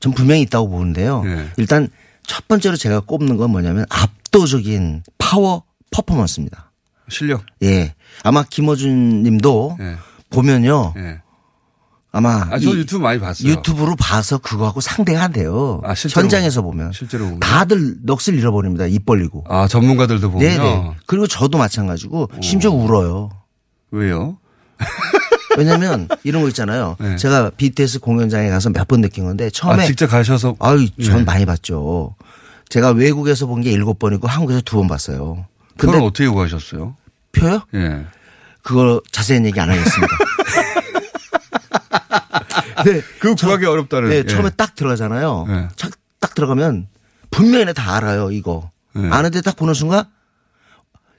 전 분명히 있다고 보는데요. 네. 일단 첫 번째로 제가 꼽는 건 뭐냐면 압도적인 파워 퍼포먼스입니다. 실력. 예. 아마 김어준 님도 예. 보면요. 예. 아마 아, 저이 유튜브 많이 봤어요. 유튜브로 봐서 그거하고 상대가 안 돼요. 아, 실제로 현장에서 보면 실제로 보면. 다들 넋을 잃어버립니다. 입 벌리고. 아, 전문가들도 보면. 네네. 그리고 저도 마찬가지고 심지어 울어요. 왜요? [laughs] 왜냐면 이런 거 있잖아요. [laughs] 네. 제가 BTS 공연장에 가서 몇 번 느낀 건데 처음에 아, 직접 가셔서. 아유, 전 네. 많이 봤죠. 제가 외국에서 본 게 일곱 번이고 한국에서 두 번 봤어요. 근데 어떻게 구하셨어요? 표요? 예. 그거 자세한 얘기 안 하겠습니다. [laughs] 네, 그 구하기 어렵다는. 네, 예. 처음에 딱 들어가잖아요. 네. 착- 딱 들어가면 분명히 다 알아요, 이거. 네. 아는데 딱 보는 순간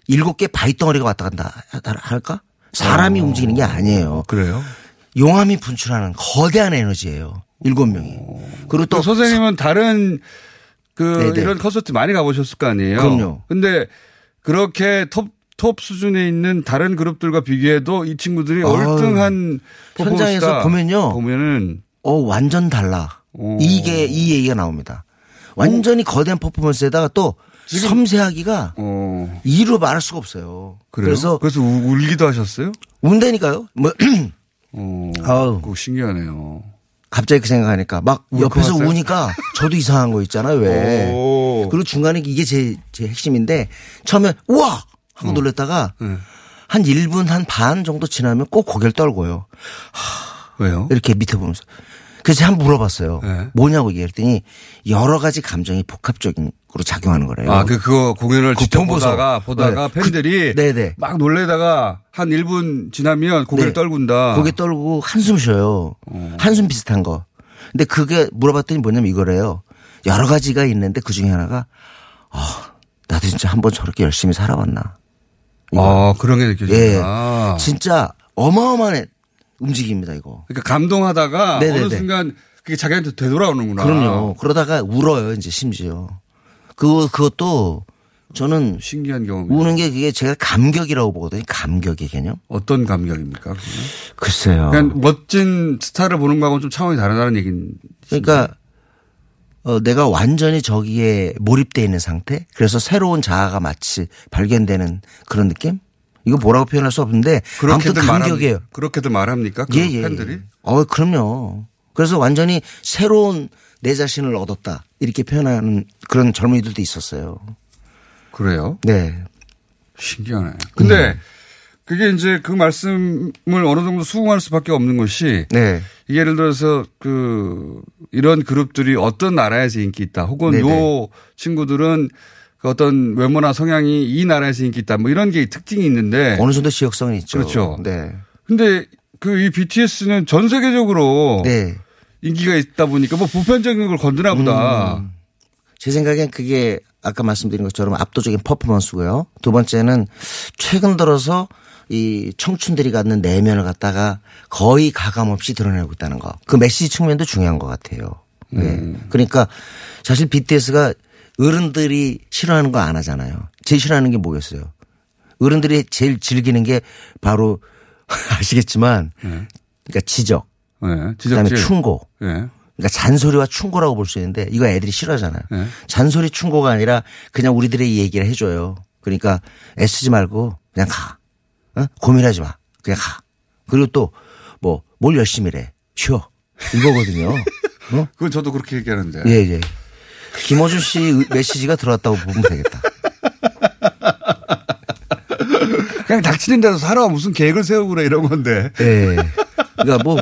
일곱 개 바위 덩어리가 왔다 간다 할까? 사람이 어. 움직이는 게 아니에요. 그래요? 용암이 분출하는 거대한 에너지예요. 일곱 명이. 그리고 또또 선생님은 다른 그 네네. 이런 콘서트 많이 가보셨을 거 아니에요? 그럼요. 근데 그렇게 톱, 톱 수준에 있는 다른 그룹들과 비교해도 이 친구들이 아유, 월등한 현장에서. 보면요. 보면은 어, 완전 달라. 오. 이게, 이 얘기가 나옵니다. 완전히 거대한 퍼포먼스에다가 또 섬세하기가 어 이루 말할 수가 없어요. 그래요? 그래서 그래서 우- 울기도 하셨어요? 운다니까요. 뭐 [clears throat] 어, 아우. 그거 신기하네요. 갑자기 그 생각하니까 막울 옆에서 것 같아요? 우니까 저도 이상한 거 있잖아요. 왜? 오. 그리고 중간에 이게 제, 제 핵심인데 처음에 우와 하고 놀랬다가 네. 한 1분 한 반 정도 지나면 꼭 고개를 떨고요. 왜요? 이렇게 밑에 보면서. 그래서 한 번 물어봤어요. 네. 뭐냐고 얘기했더니 여러 가지 감정이 복합적으로 작용하는 거래요. 아, 그, 그거 공연을 그거 직접 보면서. 보다가, 보다가 네. 팬들이 그-. 막 놀래다가 한 1분 지나면 고개를 네. 떨군다. 고개 떨고 한숨 쉬어요. 한숨 비슷한 거. 근데 그게 물어봤더니 뭐냐면 이거래요. 여러 가지가 있는데 그 중에 하나가 아, 나도 진짜 한번 저렇게 열심히 살아봤나. 아, 그런 게 예. 느껴진다. 진짜 어마어마한 움직임입니다, 이거. 그러니까 감동하다가 네네네. 어느 순간 그게 자기한테 되돌아오는구나. 그럼요. 그러다가 울어요, 이제 심지어. 그, 그것도 저는 신기한 경험. 우는 게 그게 제가 감격이라고 보거든요. 감격의 개념. 어떤 감격입니까? 그거는? 글쎄요. 그냥 멋진 스타를 보는 거하고는 좀 차원이 다르다는 얘기는. 그러니까 어, 내가 완전히 저기에 몰입돼 있는 상태. 그래서 새로운 자아가 마치 발견되는 그런 느낌? 이거 뭐라고 표현할 수 없는데 아무튼 감격이에요. 말합니까? 그렇게들 말합니까? 그 예, 예. 팬들이? 어, 그럼요. 그래서 완전히 새로운 내 자신을 얻었다. 이렇게 표현하는 그런 젊은이들도 있었어요. 그래요? 네. 신기하네. 근데 음. 그게 이제 그 말씀을 어느 정도 수긍할 수밖에 없는 것이 네. 예를 들어서 그 이런 그룹들이 어떤 나라에서 인기 있다 혹은 네네. 요 친구들은 그 어떤 외모나 성향이 이 나라에서 인기 있다 뭐 이런 게 특징이 있는데 어느 정도 지역성이 있죠. 그렇죠. 네. 근데 그 이 BTS는 전 세계적으로 네. 인기가 있다 보니까 뭐 보편적인 걸 건드나 보다. 음. 제 생각엔 그게 아까 말씀드린 것처럼 압도적인 퍼포먼스고요. 두 번째는 최근 들어서 이 청춘들이 갖는 내면을 갖다가 거의 가감 없이 드러내고 있다는 거. 그 메시지 측면도 중요한 것 같아요. 네. 그러니까 사실 BTS가 어른들이 싫어하는 거 안 하잖아요. 제일 싫어하는 게 뭐겠어요? 어른들이 제일 즐기는 게 바로 [laughs] 아시겠지만 그러니까 지적, 네. 그다음에. 충고. 네. 그러니까 잔소리와 충고라고 볼 수 있는데 이거 애들이 싫어하잖아요. 네. 잔소리 충고가 아니라 그냥 우리들의 얘기를 해줘요. 그러니까 애쓰지 말고 그냥 가. 어? 고민하지 마. 그냥 가. 그리고 또 뭐 뭘 열심히 해. 쉬어. 이거거든요. [laughs] 어? 그건 저도 그렇게 얘기하는데. 예, 예. 김어준 씨 의- 메시지가 들어왔다고 보면 되겠다. 그냥 닥치는 대로 살아 무슨 계획을 세우고 그래 이런 건데. 예. 그러니까 뭐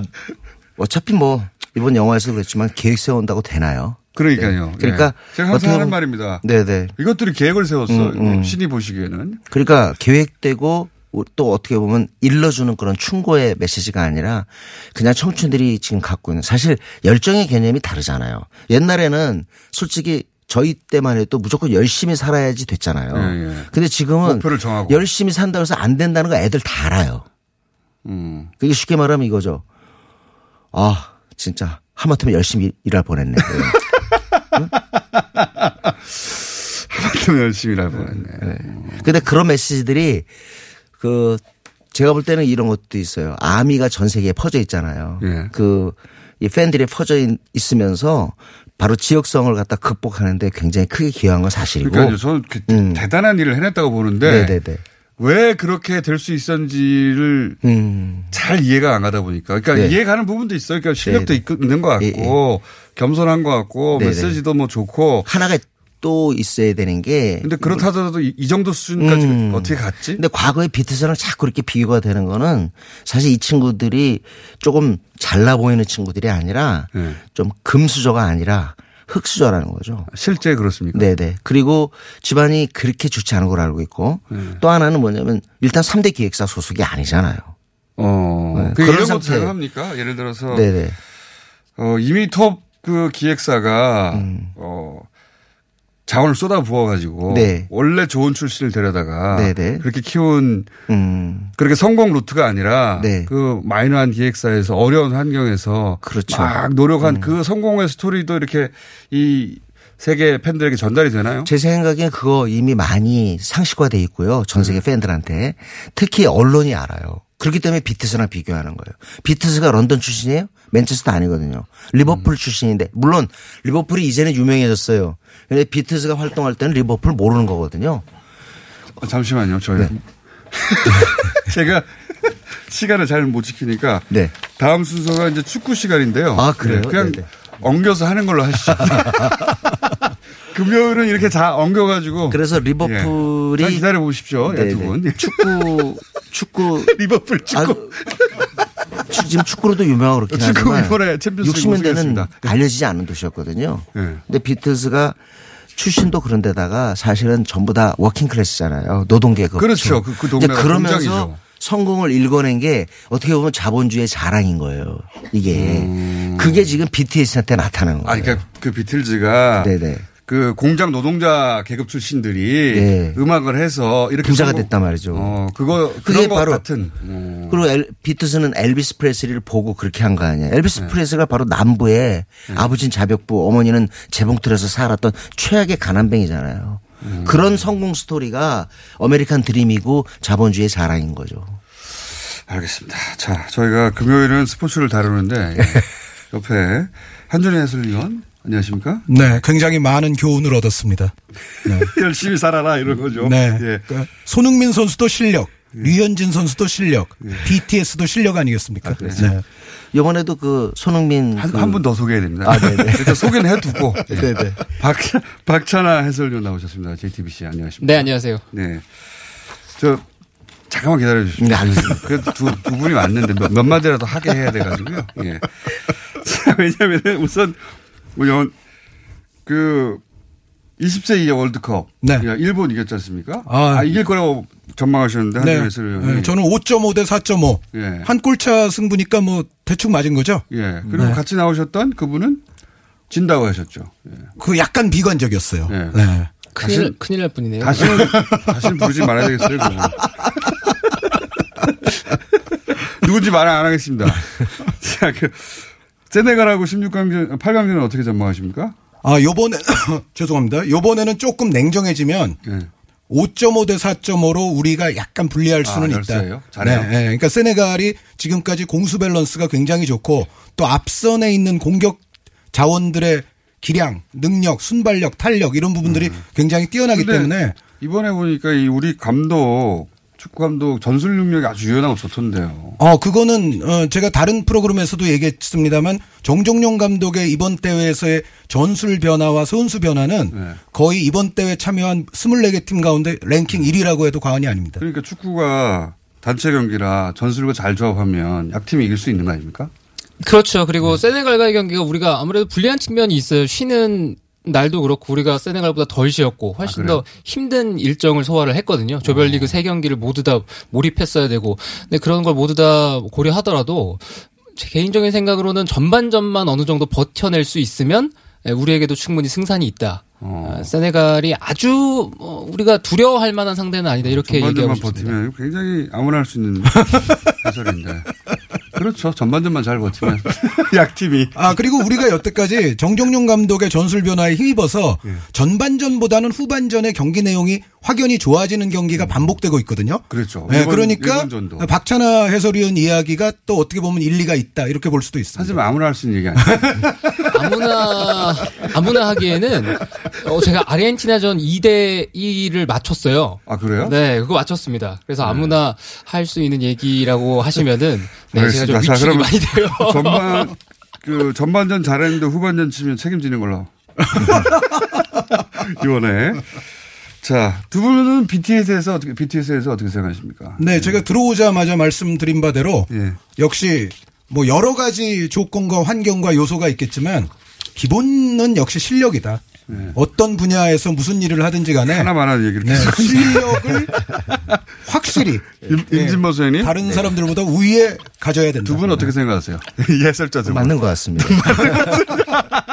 어차피 뭐 이번 영화에서 그랬지만 계획 세운다고 되나요? 그러니까요. 네. 그러니까 예. 제가 항상 하는 말입니다. 네네. 이것들이 계획을 세웠어. 음, 음. 신이 보시기에는. 그러니까 계획되고 또 어떻게 보면 일러주는 그런 충고의 메시지가 아니라 그냥 청춘들이 지금 갖고 있는 사실 열정의 개념이 다르잖아요. 옛날에는 솔직히 저희 때만 해도 무조건 열심히 살아야지 됐잖아요. 예, 예. 근데 지금은 목표를 정하고. 열심히 산다고 해서 안 된다는 거 애들 다 알아요. 음. 그게 쉽게 말하면 이거죠. 아, 진짜 하마터면 열심히 일할 뻔했네. [laughs] 하마터면 열심히 일할 뻔했네. 네. 근데 그런 메시지들이 그 제가 볼 때는 이런 것도 있어요. 아미가 전 세계에 퍼져 있잖아요. 예. 그이 팬들이 퍼져 있- 있으면서 바로 지역성을 갖다 극복하는데 굉장히 크게 기여한 건 사실이고. 그러니까 저는 그 대단한 일을 해냈다고 보는데 음. 네네네. 왜 그렇게 될 수 있었는지를 잘 이해가 안 가다 보니까 그러니까 음. 네. 이해가는 부분도 있어요. 그러니까 실력도 네네. 있- 있는 것 같고 겸손한 것 같고 네네. 메시지도 뭐 좋고 하나가 또 있어야 되는 게. 근데 그렇다 하더라도 이, 이 정도 수준까지 음. 어떻게 갔지? 근데 과거에 비트스랑 자꾸 이렇게 비교가 되는 거는 사실 이 친구들이 조금 잘나 보이는 친구들이 아니라 네. 좀 금수저가 아니라 흑수저라는 거죠. 실제 그렇습니까? 네네. 그리고 집안이 그렇게 좋지 않은 걸 알고 있고 네. 또 하나는 뭐냐면 일단 3대 기획사 소속이 아니잖아요. 어. 네. 그 그런 상태. 가능합니까? 예를 들어서 네네. 어, 이미 톱 그 기획사가 음. 어, 자원을 쏟아 부어가지고 네. 원래 좋은 출신을 데려다가 네네. 그렇게 키운 음. 그렇게 성공 루트가 아니라 네. 그 마이너한 기획사에서 어려운 환경에서 그렇죠. 막 노력한 그 성공의 스토리도 이렇게 이 세계 팬들에게 전달이 되나요? 제 생각엔 그거 이미 많이 상식화돼 있고요. 전 음. 세계 팬들한테. 특히 언론이 알아요. 그렇기 때문에 비틀즈랑 비교하는 거예요. 비틀즈가 런던 출신이에요? 맨체스터 아니거든요. 리버풀 음. 출신인데 물론 리버풀이 이제는 유명해졌어요. 근데 비틀즈가 활동할 때는 리버풀 모르는 거거든요. 어, 잠시만요. 저희 네. [laughs] 제가 시간을 잘 못 지키니까 네. 다음 순서가 이제 축구 시간인데요. 아, 그래요? 네, 그냥 네네. 엉겨서 하는 걸로 하시죠. [laughs] 금요일은 이렇게 다 엉겨가지고. 그래서 리버풀이 예. 잘 기다려 보십시오. 예, 네네. 두 분. 축구 축구 [laughs] 리버풀 축구. 아, 추- 지금 축구로도 유명하고 그렇긴 축구 하지만 이번에 챔피언스 리그 60년대는 우승했습니다. 알려지지 않은 도시였거든요. 네. 근데 비틀즈가 출신도 그런 데다가 사실은 전부 다 working class잖아요. 노동계급. 그렇죠. 그- 그 동네가 그러면서 공장이죠. 성공을 일궈낸 게 어떻게 보면 자본주의의 자랑인 거예요. 이게 그게 지금 BTS한테 나타나는 거예요. 음. 아니, 그러니까 그 비틀즈가 네네. 그 공장 노동자 계급 출신들이 네. 음악을 해서 이렇게 부자가 성공- 됐단 말이죠. 어, 그거 그게 바로 같은. 어. 그리고 엘, 비틀즈는 엘비스 프레슬리를 보고 그렇게 한 거 아니에요. 엘비스 네. 프레슬리가 바로 남부에 아버지는 잡역부, 어머니는 재봉틀에서 살았던 최악의 가난뱅이잖아요. 음. 그런 성공 스토리가 아메리칸 드림이고 자본주의의 자랑인 거죠. 알겠습니다. 자, 저희가 금요일은 스포츠를 다루는데 예. [laughs] 옆에 한준희 해설위원 안녕하십니까? 네, 굉장히 많은 교훈을 얻었습니다. 네. [laughs] 열심히 살아라 이런 거죠. 네. 예. 그러니까 손흥민 선수도 실력, 류현진 선수도 실력, BTS도 실력 아니겠습니까? 네. 이번에도 그 손흥민 한, 그한분더 소개해야 됩니다. 아, 네네. [laughs] 일단 소개는 해두고. 예. [laughs] 네네. 박, 박찬아 해설위원 나오셨습니다. JTBC 안녕하십니까? 네, 안녕하세요. 네. 저, 잠깐만 기다려 주십시오. 네, 알겠습니다. 그래도 두, 두 분이 왔는데 몇, 몇 마디라도 하게 해야 돼가지고요. 예. 자, 왜냐면 우선, 뭐냐, 그, 20세 이하 월드컵. 네. 야, 일본 이겼지 않습니까? 아. 아, 이길 거라고 전망하셨는데, 네. 한준 해설위원이. 네, 저는 5.5 대 4.5. 예. 한 골차 승부니까 뭐 대충 맞은 거죠? 예. 그리고 네. 같이 나오셨던 그분은 진다고 하셨죠. 예. 그 약간 비관적이었어요. 네. 네. 큰일, 다시- 큰일 날 뿐이네요. 다시는, [laughs] 다시는 부르지 말아야 되겠어요, 그분. [laughs] 누군지 말 안 하겠습니다. [laughs] 자, 그, 세네갈하고 16강전, 8강전은 어떻게 전망하십니까? 아, 요번에, [coughs] 죄송합니다. 요번에는 조금 냉정해지면 예. 5.5 대 4.5로 우리가 약간 불리할 아, 수는 있다. 열세예요? 잘해요? 네, 네. 그러니까 세네갈이 지금까지 공수 밸런스가 굉장히 좋고 또 앞선에 있는 공격 자원들의 기량, 능력, 순발력, 탄력 이런 부분들이 굉장히 뛰어나기 음. 때문에 이번에 보니까 이 우리 감독, 축구 감독 전술 능력이 아주 유연하고 좋던데요. 어, 그거는, 어, 제가 다른 프로그램에서도 얘기했습니다만, 정종용 감독의 이번 대회에서의 전술 변화와 선수 변화는 네. 거의 이번 대회 참여한 24개 팀 가운데 랭킹 1위라고 해도 과언이 아닙니다. 그러니까 축구가 단체 경기라 전술과 잘 조합하면 약팀이 이길 수 있는 거 아닙니까? 그렇죠. 그리고 세네갈과의 경기가 우리가 아무래도 불리한 측면이 있어요. 쉬는 날도 그렇고 우리가 세네갈보다 덜 쉬었고 훨씬 그래요? 더 힘든 일정을 소화를 했거든요. 조별리그 세 경기를 모두 다 몰입했어야 되고. 근데 그런 걸 모두 다 고려하더라도 제 개인적인 생각으로는 전반전만 어느 정도 버텨낼 수 있으면 예, 우리에게도 충분히 승산이 있다. 어, 세네갈이 아주 뭐 우리가 두려워할 만한 상대는 아니다 이렇게 얘기하고 전반전만 싶습니다. 버티면 굉장히 아무나 할 수 있는 [laughs] 해설인데. 그렇죠. 전반전만 잘 버티면 [laughs] 약팀이. 아 그리고 우리가 여태까지 정종용 감독의 전술 변화에 힘입어서 예. 전반전보다는 후반전의 경기 내용이 확연히 좋아지는 경기가 반복되고 있거든요. 그렇죠. 네, 일본- 그러니까 일본전도. 박찬하 해설위원 이야기가 또 어떻게 보면 일리가 있다 이렇게 볼 수도 있습니다. 하지만 아무나 할 수 있는 얘기 아니에요. [laughs] 아무나 아무나 하기에는 어, 제가 아르헨티나전 2대 2를 맞췄어요. 아 그래요? 네, 그거 맞췄습니다. 그래서 아무나 할수 있는 얘기라고 하시면은 네, 제가 좀 알겠습니다. 자, 그러면 많이 돼요. 전반 그 전반전 잘했는데 후반전 치면 책임지는 걸로. [laughs] 이번에 자 두 분은 BTS에서 어떻게 BTS에서 어떻게 생각하십니까? 네, 제가 들어오자마자 말씀드린 바대로 예. 역시 뭐 여러 가지 조건과 환경과 요소가 있겠지만 기본은 역시 실력이다. 어떤 분야에서 무슨 일을 하든지 간에 네. 하나만한 얘기를 네, 실력을 [laughs] 확실히 임, 임진모 선생님 다른 사람들보다 우위에 가져야 된다. 두 분 어떻게 생각하세요? [laughs] 해설자들 맞는 것 같습니다. [laughs]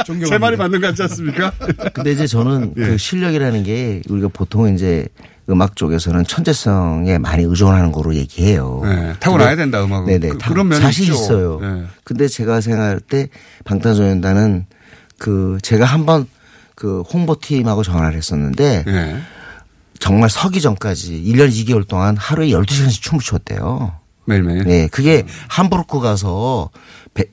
[laughs] 제 말이 맞는 것 같지 않습니까? 근데 이제 저는 예. 그 실력이라는 게 우리가 보통 이제 음악 쪽에서는 천재성에 많이 의존하는 거로 얘기해요. 네, 타고나야 된다, 음악은. 네네. 그- 타- 그런 면이 사실 있죠. 있어요. 네. 근데 제가 생각할 때 방탄소년단은 그 제가 한번 그 홍보팀하고 전화를 했었는데 네. 정말 서기 전까지 1년 2개월 동안 하루에 12시간씩 춤을 췄대요. 매일매일. 네. 그게 함부르크 가서 배-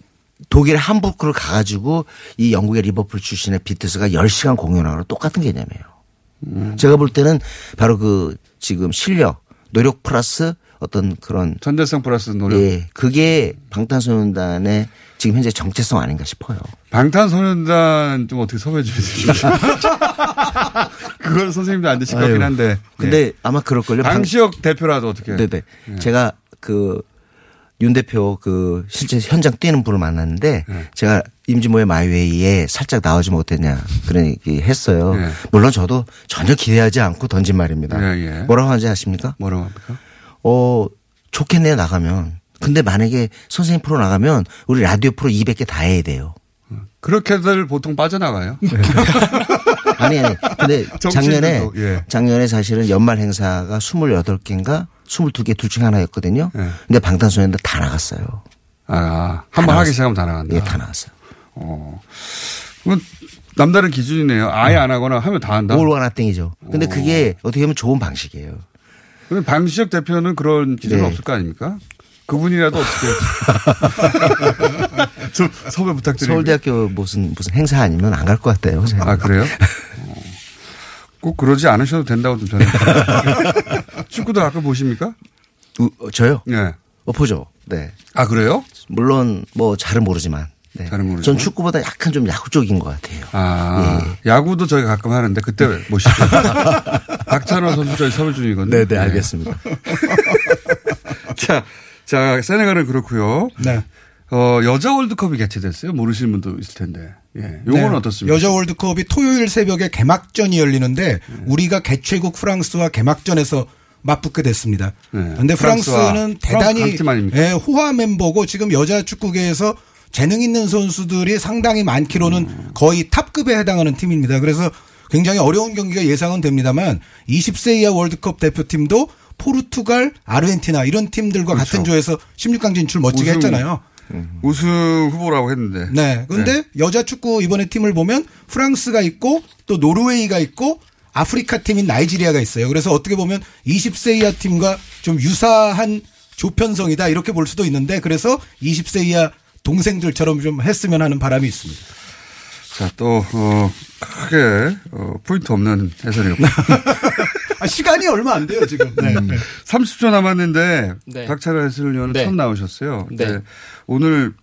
독일의 함부르크를 가가지고 이 영국의 리버풀 출신의 비트스가 10시간 공연하고 똑같은 개념이에요. 음. 제가 볼 때는 바로 그 지금 실력, 노력 플러스 어떤 그런 전대성 플러스 노력. 예, 그게 방탄소년단의 지금 현재 정체성 아닌가 싶어요. 방탄소년단 좀 어떻게 섭외해 주십시오. [laughs] 그건 선생님도 안 되실 것 같긴 한데. 근데 네. 아마 그럴걸요. 방- 방시혁 대표라도 어떻게. 네네. 네. 제가 그 윤 대표 그 실제 현장 뛰는 분을 만났는데 네. 제가 임진모의 마이웨이에 살짝 나오지 못했냐 그런 얘기 했어요. 네. 물론 저도 전혀 기대하지 않고 던진 말입니다. 예, 예. 뭐라고 하는지 아십니까? 뭐라고 합니까? 어, 좋겠네요, 나가면. 근데 만약에 선생님 프로 나가면 우리 라디오 프로 200개 다 해야 돼요. 그렇게들 보통 빠져나가요. [laughs] 아니, 아니. 근데 작년에, 예. 작년에 사실은 연말 행사가 28개인가 22개 둘 중에 하나였거든요. 예. 근데 방탄소년단 다 나갔어요. 아, 한 번 하기 시작하면 다 나간다. 예, 다 나갔어요. 어. 남다른 기준이네요. 아예 안 하거나 하면 다 한다. 올 와나땡이죠. 근데 오. 그게 어떻게 보면 좋은 방식이에요. 그럼 방시혁 대표는 그런 기준은 네. 없을 거 아닙니까? 그분이라도 어떻게. [laughs] 좀 섭외 부탁드립니다. 서울대학교 무슨, 무슨 행사 아니면 안 갈 것 같아요. 제가. 아, 그래요? [laughs] 어. 꼭 그러지 않으셔도 된다고 좀 저는. [laughs] 축구도 가끔 보십니까? 우- 어, 저요? 네. 어, 보죠. 네. 아, 그래요? 물론 뭐 잘은 모르지만. 네. 잘은 모르지만. 전 축구보다 약간 좀 야구 쪽인 것 같아요. 아, 야구도 저희가 가끔 하는데 그때 모시죠. [laughs] 박찬호 선수 저희 섭외 중이거든요. 네, 네, 알겠습니다. [laughs] 자, 자, 세네갈은 그렇고요. 네. 어, 여자 월드컵이 개최됐어요. 모르시는 분도 있을 텐데. 예. 요거는 네. 어떻습니까? 여자 월드컵이 토요일 새벽에 개막전이 열리는데 우리가 개최국 프랑스와 개막전에서 맞붙게 됐습니다. 네. 그런데 프랑스와 프랑스는 프랑스 대단히? 예, 호화 멤버고 지금 여자 축구계에서 재능 있는 선수들이 상당히 많기로는 음. 거의 탑급에 해당하는 팀입니다. 그래서 굉장히 어려운 경기가 예상은 됩니다만 20세 이하 월드컵 대표팀도 포르투갈, 아르헨티나 이런 팀들과 같은 조에서 16강 진출 멋지게 그렇죠. 우승- 했잖아요. 우승 후보라고 했는데. 네. 근데 여자 축구 이번에 팀을 보면 프랑스가 있고 또 노르웨이가 있고 아프리카 팀인 나이지리아가 있어요. 그래서 어떻게 보면 20세 이하 팀과 좀 유사한 조편성이다 이렇게 볼 수도 있는데 그래서 20세 이하 동생들처럼 좀 했으면 하는 바람이 있습니다. 자, 또, 어, 크게, 어, 포인트 없는 해설이었고. [laughs] 아, 시간이 얼마 안 돼요, 지금. 네. 30초 남았는데, 네. 박찬호 해설위원은 네. 처음 나오셨어요. 네. 네. 오늘,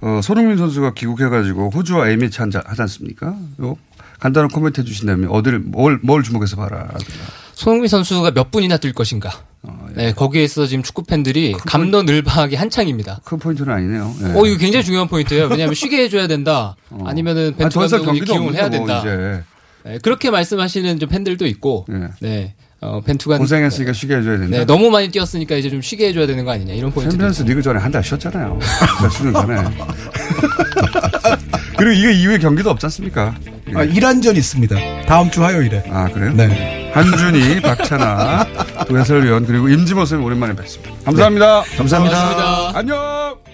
어, 손흥민 선수가 귀국해가지고 호주와 A매치 한자, 하지 않습니까? 요 간단한 코멘트 해주신다면, 어디를, 뭘, 뭘 주목해서 봐라. 손흥민 선수가 몇 분이나 뛸 것인가. 어, 예. 네, 거기에서 지금 축구 팬들이 감론을박이 한창입니다. 큰 포인트는 아니네요. 예. 어, 이거 굉장히 중요한 포인트예요. 왜냐하면 쉬게 해줘야 된다. 아니면은 아니, 벤투 더 이상 감독이 기용을 해야 뭐 된다. 이제. 네, 그렇게 말씀하시는 좀 팬들도 있고, 예. 네, 어, 벤투가 고생했으니까 쉬게 해줘야 된다. 네, 너무 많이 뛰었으니까 이제 좀 쉬게 해줘야 되는 거 아니냐 이런 포인트. 챔피언스 리그 전에 한 달 쉬었잖아요. [laughs] 몇 수년 전에. [laughs] 그리고 이거 이후에 경기도 없지 않습니까? 아, 이란전 있습니다. 다음 주 화요일에. 아, 그래요? 네. 한준희, [laughs] 박찬하, 두 해설위원, 그리고 임진모 선생님 오랜만에 뵙습니다. 감사합니다. 감사합니다. 안녕!